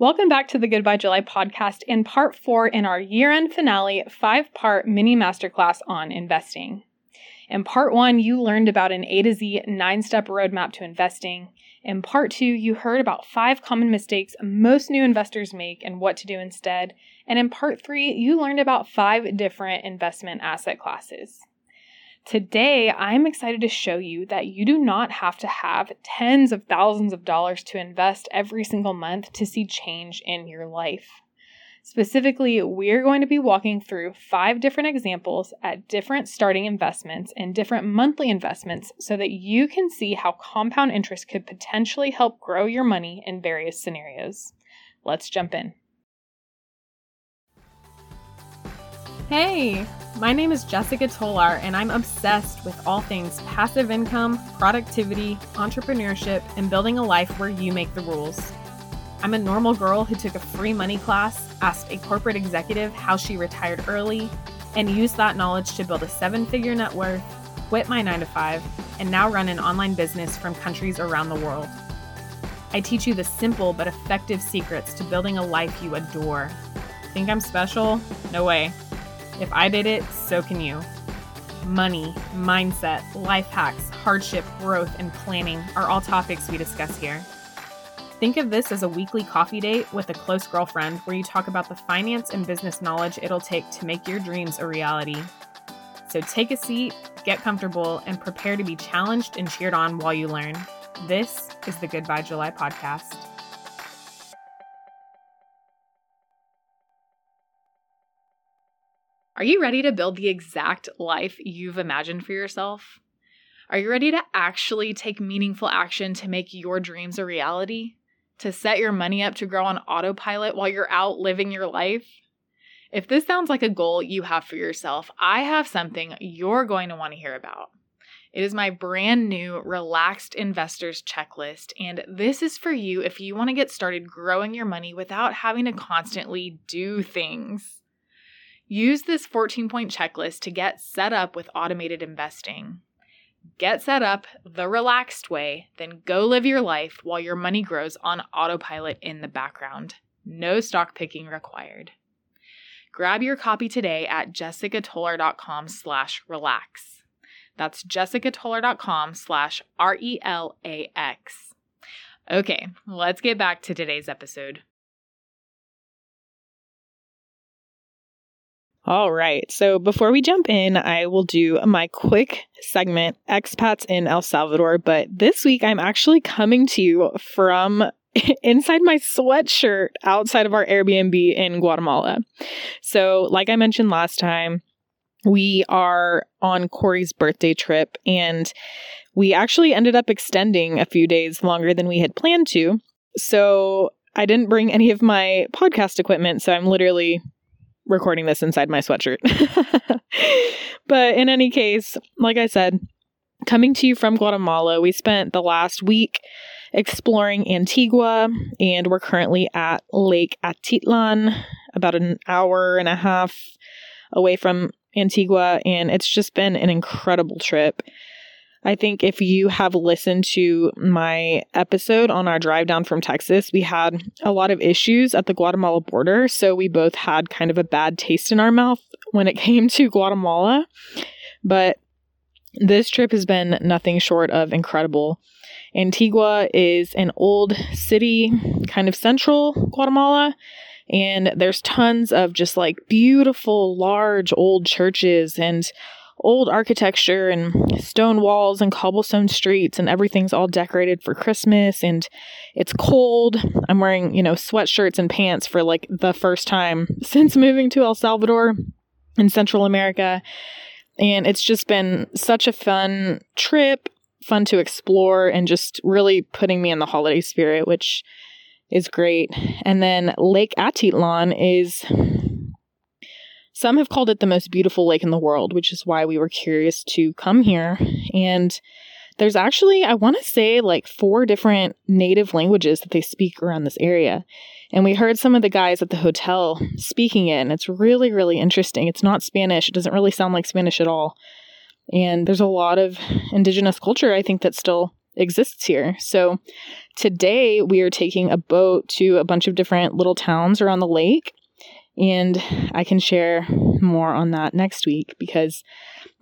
Welcome back to the Goodbye July podcast in part four in our year end finale, five part mini masterclass on investing. In part one, you learned about an A to Z nine step roadmap to investing. In part two, you heard about five common mistakes most new investors make and what to do instead. And in part three, you learned about five different investment asset classes. Today, I'm excited to show you that you do not have to have tens of thousands of dollars to invest every single month to see change in your life. Specifically, we're going to be walking through five different examples at different starting investments and different monthly investments so that you can see how compound interest could potentially help grow your money in various scenarios. Let's jump in. Hey, my name is Jessica Tolar, and I'm obsessed with all things passive income, productivity, entrepreneurship, and building a life where you make the rules. I'm a normal girl who took a free money class, asked a corporate executive how she retired early, and used that knowledge to build a seven figure net worth, quit my nine to five, and now run an online business from countries around the world. I teach you the simple but effective secrets to building a life you adore. Think I'm special? No way. If I did it, so can you. Money, mindset, life hacks, hardship, growth, and planning are all topics we discuss here. Think of this as a weekly coffee date with a close girlfriend where you talk about the finance and business knowledge it'll take to make your dreams a reality. So take a seat, get comfortable, and prepare to be challenged and cheered on while you learn. This is the Goodbye July podcast. Are you ready to build the exact life you've imagined for yourself? Are you ready to actually take meaningful action to make your dreams a reality? to set your money up to grow on autopilot while you're out living your life? If this sounds like a goal you have for yourself, I have something you're going to want to hear about. It is my brand new Relaxed Investors Checklist, and this is for you if you want to get started growing your money without having to constantly do things. Use this 14 point checklist to get set up with automated investing. Get set up the relaxed way, then go live your life while your money grows on autopilot in the background. No stock picking required. Grab your copy today at jessicatolar.com slash relax. That's jessicatolar.com slash R-E-L-A-X. Okay, let's get back to today's episode. All right. So before we jump in, I will do my quick segment, Expats in El Salvador. But this week, I'm actually coming to you from inside my sweatshirt outside of our Airbnb in Guatemala. So, like I mentioned last time, we are on Corey's birthday trip and we actually ended up extending a few days longer than we had planned to. So, I didn't bring any of my podcast equipment. So, I'm literally recording this inside my sweatshirt. but in any case, like I said, coming to you from Guatemala, we spent the last week exploring Antigua and we're currently at Lake Atitlan, about an hour and a half away from Antigua, and it's just been an incredible trip. I think if you have listened to my episode on our drive down from Texas, we had a lot of issues at the Guatemala border. So we both had kind of a bad taste in our mouth when it came to Guatemala. But this trip has been nothing short of incredible. Antigua is an old city, kind of central Guatemala. And there's tons of just like beautiful, large, old churches and old architecture and stone walls and cobblestone streets and everything's all decorated for Christmas and it's cold. I'm wearing, you know, sweatshirts and pants for like the first time since moving to El Salvador in Central America. And it's just been such a fun trip, fun to explore and just really putting me in the holiday spirit, which is great. And then Lake Atitlan is some have called it the most beautiful lake in the world, which is why we were curious to come here. And there's actually, I want to say, like four different native languages that they speak around this area. And we heard some of the guys at the hotel speaking it, and it's really, really interesting. It's not Spanish, it doesn't really sound like Spanish at all. And there's a lot of indigenous culture, I think, that still exists here. So today we are taking a boat to a bunch of different little towns around the lake. And I can share more on that next week because,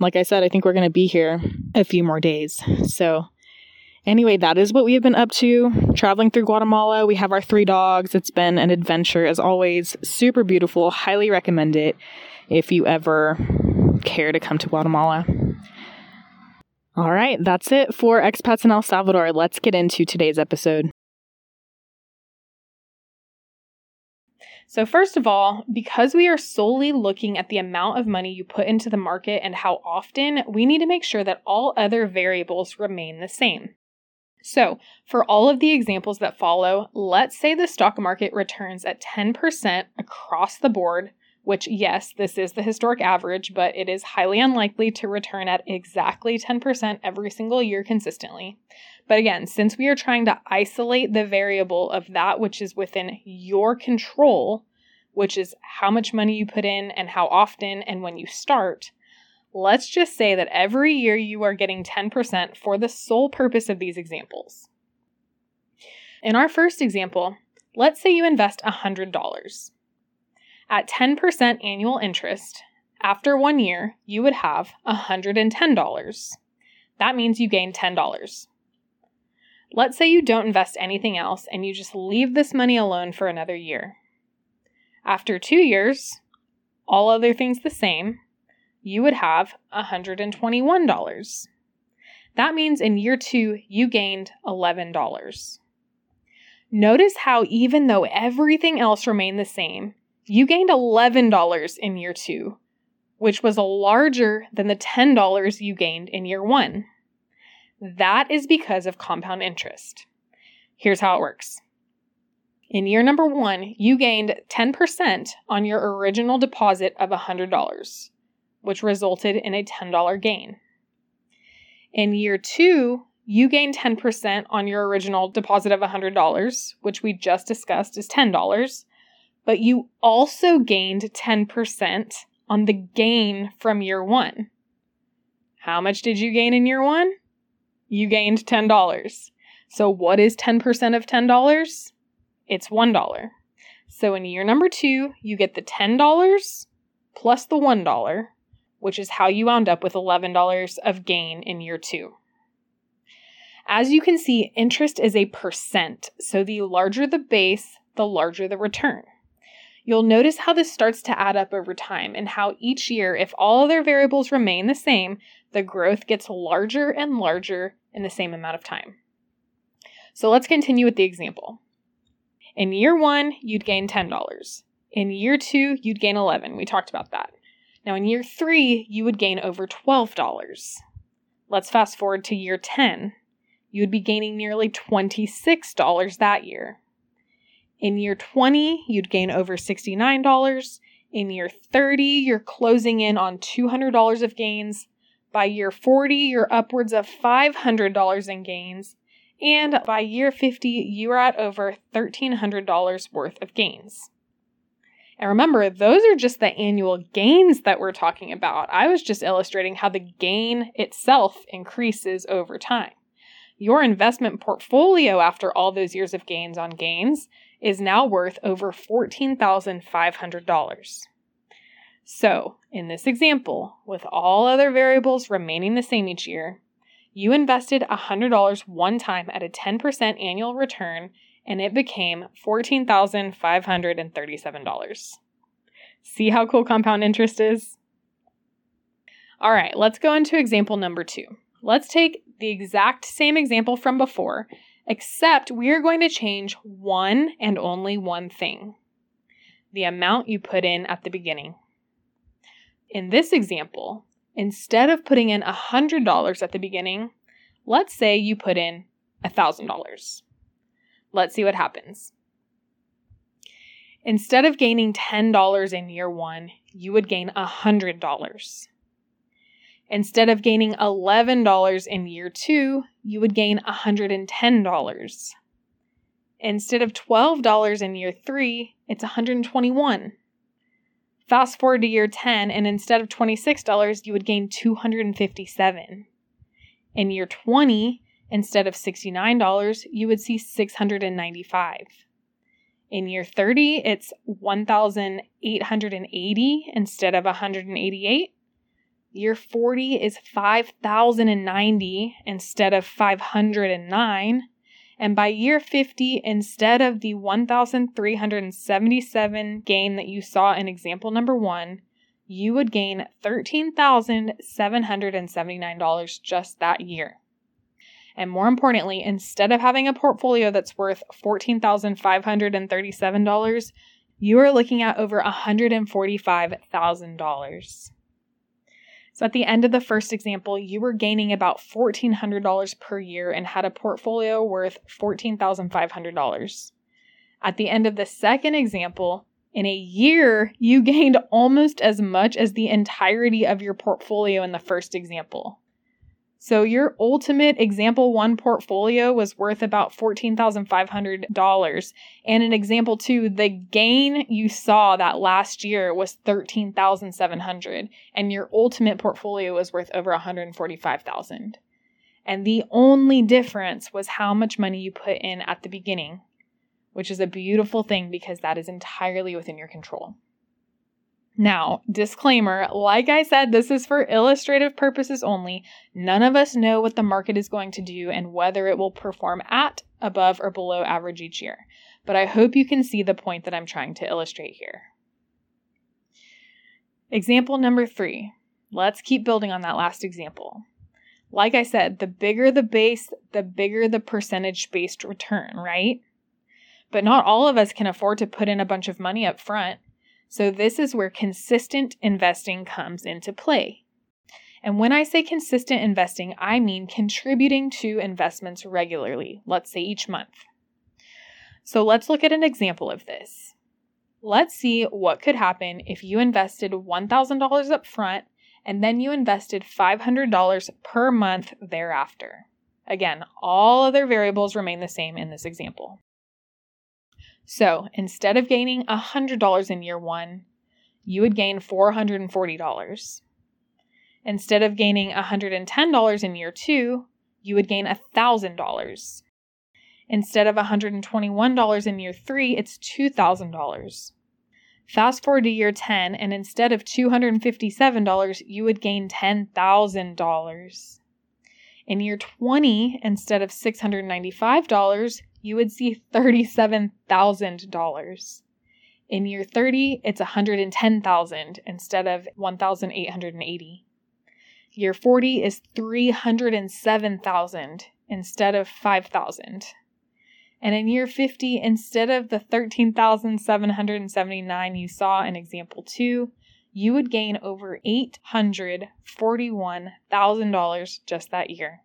like I said, I think we're going to be here a few more days. So, anyway, that is what we have been up to traveling through Guatemala. We have our three dogs. It's been an adventure, as always. Super beautiful. Highly recommend it if you ever care to come to Guatemala. All right, that's it for expats in El Salvador. Let's get into today's episode. So, first of all, because we are solely looking at the amount of money you put into the market and how often, we need to make sure that all other variables remain the same. So, for all of the examples that follow, let's say the stock market returns at 10% across the board which, yes, this is the historic average, but it is highly unlikely to return at exactly 10% every single year consistently. But again, since we are trying to isolate the variable of that which is within your control, which is how much money you put in and how often and when you start, let's just say that every year you are getting 10% for the sole purpose of these examples. In our first example, let's say you invest $100. At 10% annual interest, after one year, you would have $110. That means you gain $10. Let's say you don't invest anything else and you just leave this money alone for another year. After two years, all other things the same, you would have $121. That means in year two, you gained $11. Notice how, even though everything else remained the same, you gained $11 in year two, which was larger than the $10 you gained in year one. That is because of compound interest. Here's how it works. In year number one, you gained 10% on your original deposit of $100, which resulted in a $10 gain. In year two, you gained 10% on your original deposit of $100, which we just discussed is $10, but you also gained 10% on the gain from year one. How much did you gain in year one? You gained $10. So, what is 10% of $10? It's $1. So, in year number two, you get the $10 plus the $1, which is how you wound up with $11 of gain in year two. As you can see, interest is a percent. So, the larger the base, the larger the return. You'll notice how this starts to add up over time and how each year, if all other variables remain the same, the growth gets larger and larger in the same amount of time. So let's continue with the example. In year one, you'd gain $10. In year two, you'd gain 11. We talked about that. Now, in year three, you would gain over $12. Let's fast forward to year 10. You would be gaining nearly $26 that year. In year 20, you'd gain over $69. In year 30, you're closing in on $200 of gains. By year 40, you're upwards of $500 in gains. And by year 50, you are at over $1,300 worth of gains. And remember, those are just the annual gains that we're talking about. I was just illustrating how the gain itself increases over time. Your investment portfolio, after all those years of gains on gains, is now worth over $14,500. So, in this example, with all other variables remaining the same each year, you invested $100 one time at a 10% annual return and it became $14,537. See how cool compound interest is? All right, let's go into example number two. Let's take the exact same example from before except we are going to change one and only one thing the amount you put in at the beginning. In this example, instead of putting in $100 at the beginning, let's say you put in $1,000. Let's see what happens. Instead of gaining $10 in year one, you would gain $100. Instead of gaining $11 in year two, you would gain $110. Instead of $12 in year three, it's $121. Fast forward to year 10, and instead of $26, you would gain 257. In year 20, instead of $69, you would see 695. In year 30, it's 1,880 instead of 188. Year 40 is 5,090 instead of 509. And by year 50, instead of the 1,377 gain that you saw in example number one, you would gain $13,779 just that year. And more importantly, instead of having a portfolio that's worth $14,537, you are looking at over $145,000. So at the end of the first example, you were gaining about $1,400 per year and had a portfolio worth $14,500. At the end of the second example, in a year, you gained almost as much as the entirety of your portfolio in the first example. So your ultimate example one portfolio was worth about $14,500. And in example two, the gain you saw that last year was 13,700 and your ultimate portfolio was worth over 145,000. And the only difference was how much money you put in at the beginning, which is a beautiful thing because that is entirely within your control. Now, disclaimer like I said, this is for illustrative purposes only. None of us know what the market is going to do and whether it will perform at, above, or below average each year. But I hope you can see the point that I'm trying to illustrate here. Example number three. Let's keep building on that last example. Like I said, the bigger the base, the bigger the percentage based return, right? But not all of us can afford to put in a bunch of money up front. So, this is where consistent investing comes into play. And when I say consistent investing, I mean contributing to investments regularly, let's say each month. So, let's look at an example of this. Let's see what could happen if you invested $1,000 up front and then you invested $500 per month thereafter. Again, all other variables remain the same in this example. So instead of gaining $100 in year one, you would gain $440. Instead of gaining $110 in year two, you would gain $1,000. Instead of $121 in year three, it's $2,000. Fast forward to year 10, and instead of $257, you would gain $10,000. In year 20, instead of $695, you would see $37,000. In year 30, it's 110,000 instead of 1,880. Year 40 is 307,000 instead of 5,000. And in year 50, instead of the 13,779 you saw in example 2, you would gain over $841,000 just that year.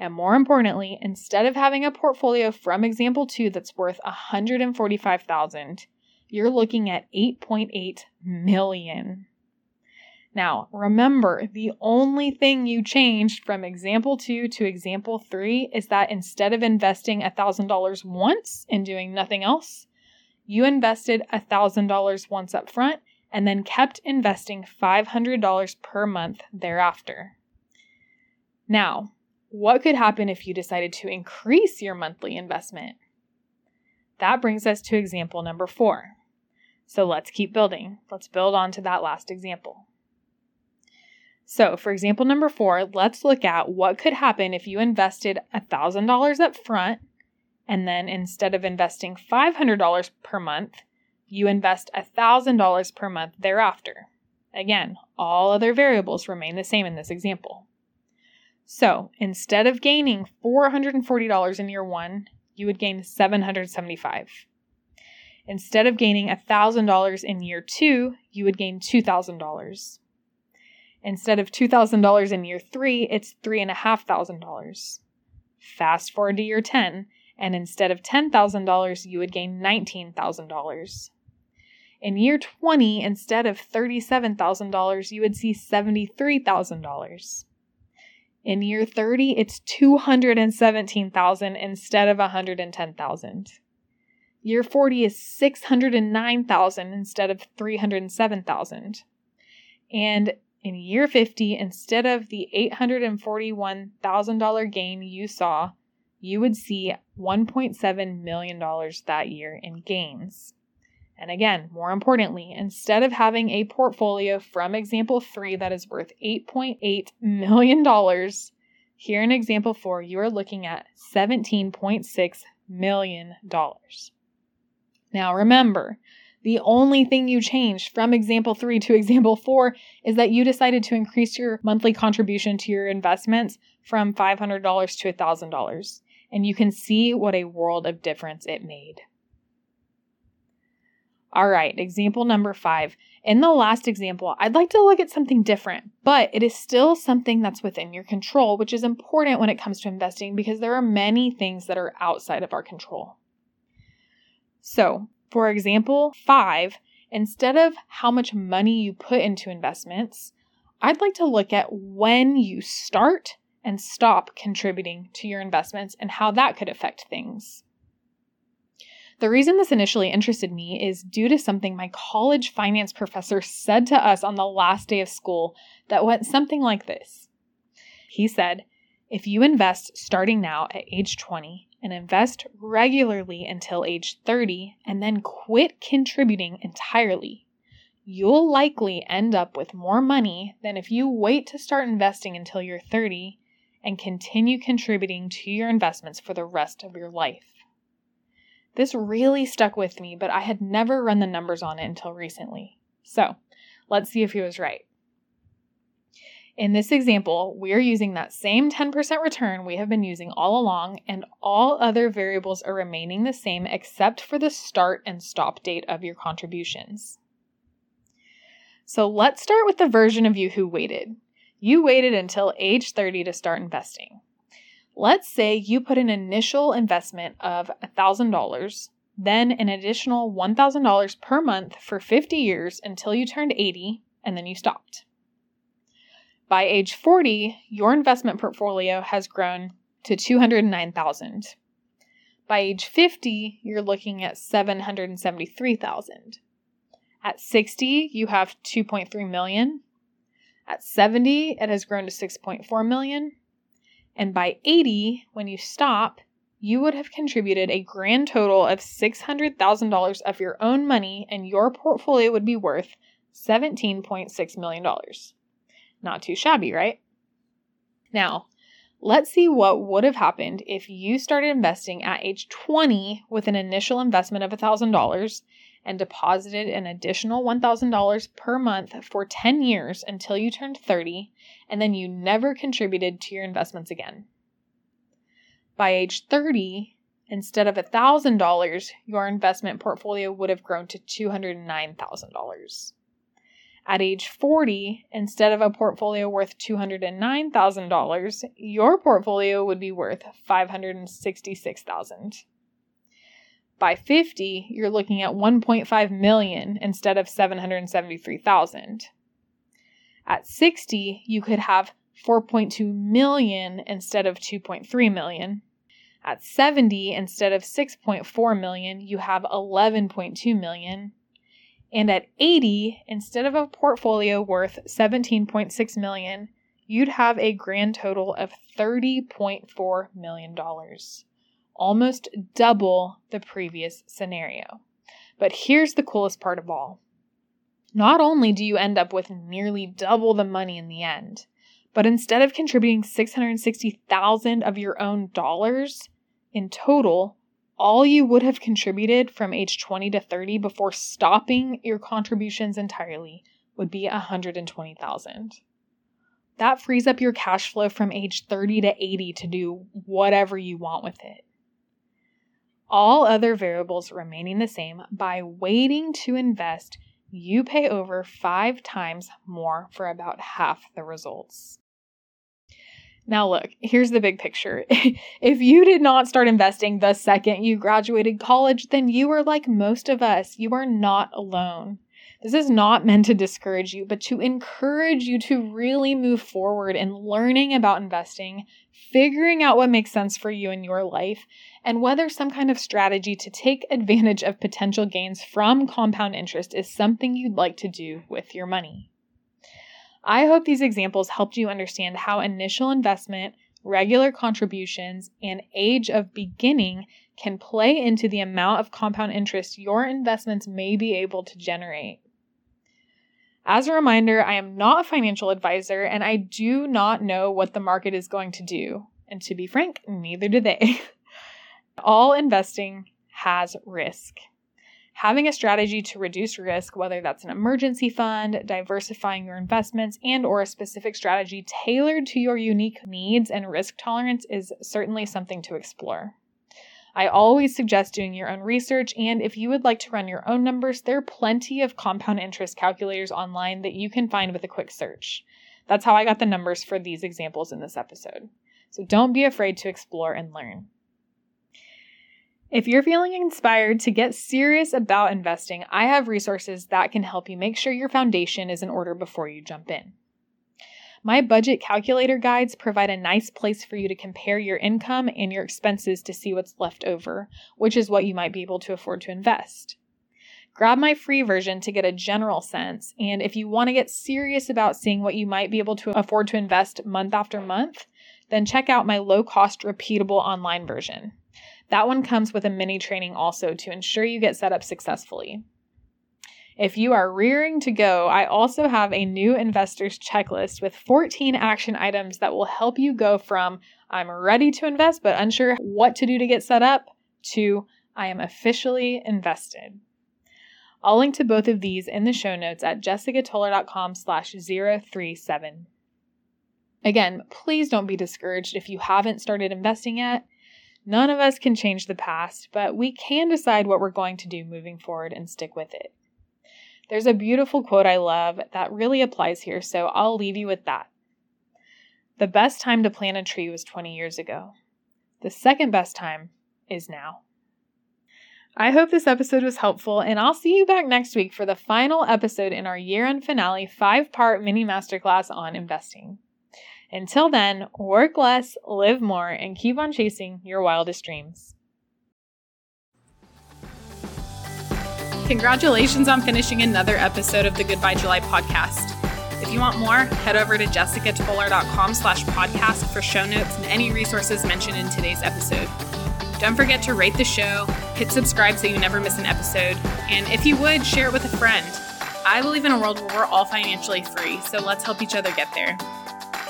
And more importantly, instead of having a portfolio from example 2 that's worth 145,000, you're looking at 8.8 million. Now, remember, the only thing you changed from example 2 to example 3 is that instead of investing $1,000 once and doing nothing else, you invested $1,000 once up front and then kept investing $500 per month thereafter. Now, what could happen if you decided to increase your monthly investment? That brings us to example number four. So let's keep building. Let's build on to that last example. So, for example number four, let's look at what could happen if you invested $1,000 up front and then instead of investing $500 per month, you invest $1,000 per month thereafter. Again, all other variables remain the same in this example. So instead of gaining $440 in year one, you would gain 775. Instead of gaining $1,000 in year two, you would gain $2,000. Instead of $2,000 in year three, it's $3,500. Fast forward to year 10, and instead of $10,000, you would gain $19,000. In year 20, instead of $37,000, you would see $73,000. In year 30, it's 217,000 instead of 110,000. Year 40 is 609,000 instead of 307,000. And in year 50, instead of the $841,000 gain you saw, you would see $1.7 million that year in gains. And again, more importantly, instead of having a portfolio from example three that is worth $8.8 million, here in example four, you are looking at $17.6 million. Now remember, the only thing you changed from example three to example four is that you decided to increase your monthly contribution to your investments from $500 to $1,000. And you can see what a world of difference it made. All right, example number five. In the last example, I'd like to look at something different, but it is still something that's within your control, which is important when it comes to investing because there are many things that are outside of our control. So, for example, five, instead of how much money you put into investments, I'd like to look at when you start and stop contributing to your investments and how that could affect things. The reason this initially interested me is due to something my college finance professor said to us on the last day of school that went something like this. He said, If you invest starting now at age 20 and invest regularly until age 30 and then quit contributing entirely, you'll likely end up with more money than if you wait to start investing until you're 30 and continue contributing to your investments for the rest of your life. This really stuck with me, but I had never run the numbers on it until recently. So let's see if he was right. In this example, we are using that same 10% return we have been using all along, and all other variables are remaining the same except for the start and stop date of your contributions. So let's start with the version of you who waited. You waited until age 30 to start investing. Let's say you put an initial investment of $1,000, then an additional $1,000 per month for 50 years until you turned 80, and then you stopped. By age 40, your investment portfolio has grown to 209,000. By age 50, you're looking at 773,000. At 60, you have 2.3 million. At 70, it has grown to 6.4 million. And by 80, when you stop, you would have contributed a grand total of $600,000 of your own money, and your portfolio would be worth $17.6 million. Not too shabby, right? Now, let's see what would have happened if you started investing at age 20 with an initial investment of $1,000 and deposited an additional $1,000 per month for 10 years until you turned 30, and then you never contributed to your investments again. By age 30, instead of $1,000, your investment portfolio would have grown to $209,000. At age 40, instead of a portfolio worth $209,000, your portfolio would be worth $566,000. By 50, you're looking at 1.5 million instead of 773,000. At 60, you could have 4.2 million instead of 2.3 million. At 70, instead of 6.4 million, you have 11.2 million. And at 80, instead of a portfolio worth 17.6 million, you'd have a grand total of $30.4 million almost double the previous scenario. But here's the coolest part of all. Not only do you end up with nearly double the money in the end, but instead of contributing 660,000 of your own dollars in total, all you would have contributed from age 20 to 30 before stopping your contributions entirely would be 120,000. That frees up your cash flow from age 30 to 80 to do whatever you want with it all other variables remaining the same, by waiting to invest, you pay over five times more for about half the results. Now, look, here's the big picture. if you did not start investing the second you graduated college, then you are like most of us. You are not alone. This is not meant to discourage you, but to encourage you to really move forward in learning about investing, figuring out what makes sense for you in your life, and whether some kind of strategy to take advantage of potential gains from compound interest is something you'd like to do with your money. I hope these examples helped you understand how initial investment, regular contributions, and age of beginning can play into the amount of compound interest your investments may be able to generate. As a reminder, I am not a financial advisor and I do not know what the market is going to do. And to be frank, neither do they. All investing has risk. Having a strategy to reduce risk, whether that's an emergency fund, diversifying your investments, and or a specific strategy tailored to your unique needs and risk tolerance is certainly something to explore. I always suggest doing your own research, and if you would like to run your own numbers, there are plenty of compound interest calculators online that you can find with a quick search. That's how I got the numbers for these examples in this episode. So don't be afraid to explore and learn. If you're feeling inspired to get serious about investing, I have resources that can help you make sure your foundation is in order before you jump in. My budget calculator guides provide a nice place for you to compare your income and your expenses to see what's left over, which is what you might be able to afford to invest. Grab my free version to get a general sense, and if you want to get serious about seeing what you might be able to afford to invest month after month, then check out my low cost, repeatable online version. That one comes with a mini training also to ensure you get set up successfully. If you are rearing to go, I also have a new investors checklist with 14 action items that will help you go from I'm ready to invest but unsure what to do to get set up to I am officially invested. I'll link to both of these in the show notes at jessicatolar.com slash 037. Again, please don't be discouraged if you haven't started investing yet. None of us can change the past, but we can decide what we're going to do moving forward and stick with it. There's a beautiful quote I love that really applies here, so I'll leave you with that. The best time to plant a tree was 20 years ago. The second best time is now. I hope this episode was helpful, and I'll see you back next week for the final episode in our year end finale five part mini masterclass on investing. Until then, work less, live more, and keep on chasing your wildest dreams. Congratulations on finishing another episode of the Goodbye July podcast. If you want more, head over to jessicatolar.com slash podcast for show notes and any resources mentioned in today's episode. Don't forget to rate the show, hit subscribe so you never miss an episode, and if you would, share it with a friend. I believe in a world where we're all financially free, so let's help each other get there.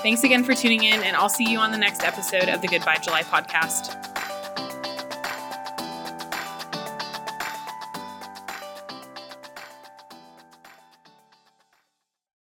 Thanks again for tuning in, and I'll see you on the next episode of the Goodbye July podcast.